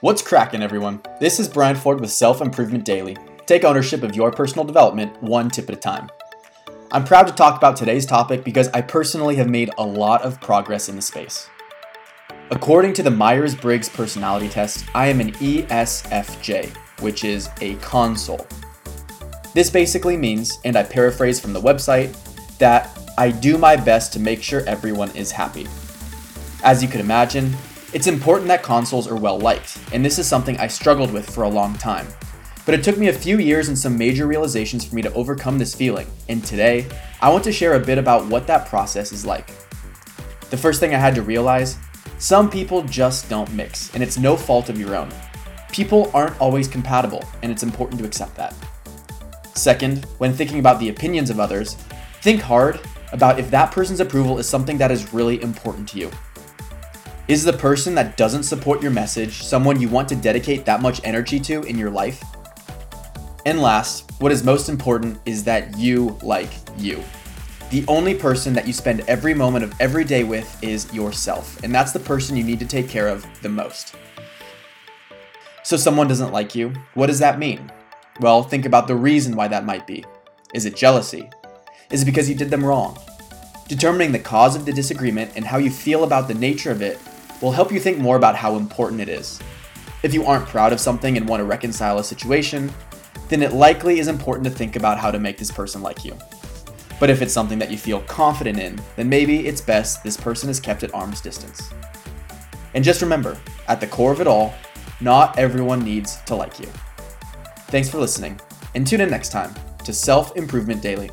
What's cracking, everyone? This is Brian Ford with Self Improvement Daily. Take ownership of your personal development one tip at a time. I'm proud to talk about today's topic because I personally have made a lot of progress in the space. According to the Myers Briggs personality test, I am an ESFJ, which is a consul. This basically means, and I paraphrase from the website, that I do my best to make sure everyone is happy. As you could imagine, it's important that consuls are well liked, and this is something I struggled with for a long time. But it took me a few years and some major realizations for me to overcome this feeling, and today, I want to share a bit about what that process is like. The first thing I had to realize some people just don't mix, and it's no fault of your own. People aren't always compatible, and it's important to accept that. Second, when thinking about the opinions of others, think hard about if that person's approval is something that is really important to you. Is the person that doesn't support your message someone you want to dedicate that much energy to in your life? And last, what is most important is that you like you. The only person that you spend every moment of every day with is yourself, and that's the person you need to take care of the most. So, someone doesn't like you. What does that mean? Well, think about the reason why that might be. Is it jealousy? Is it because you did them wrong? Determining the cause of the disagreement and how you feel about the nature of it will help you think more about how important it is. If you aren't proud of something and want to reconcile a situation, then it likely is important to think about how to make this person like you. But if it's something that you feel confident in, then maybe it's best this person is kept at arm's distance. And just remember, at the core of it all, not everyone needs to like you. Thanks for listening, and tune in next time to Self Improvement Daily.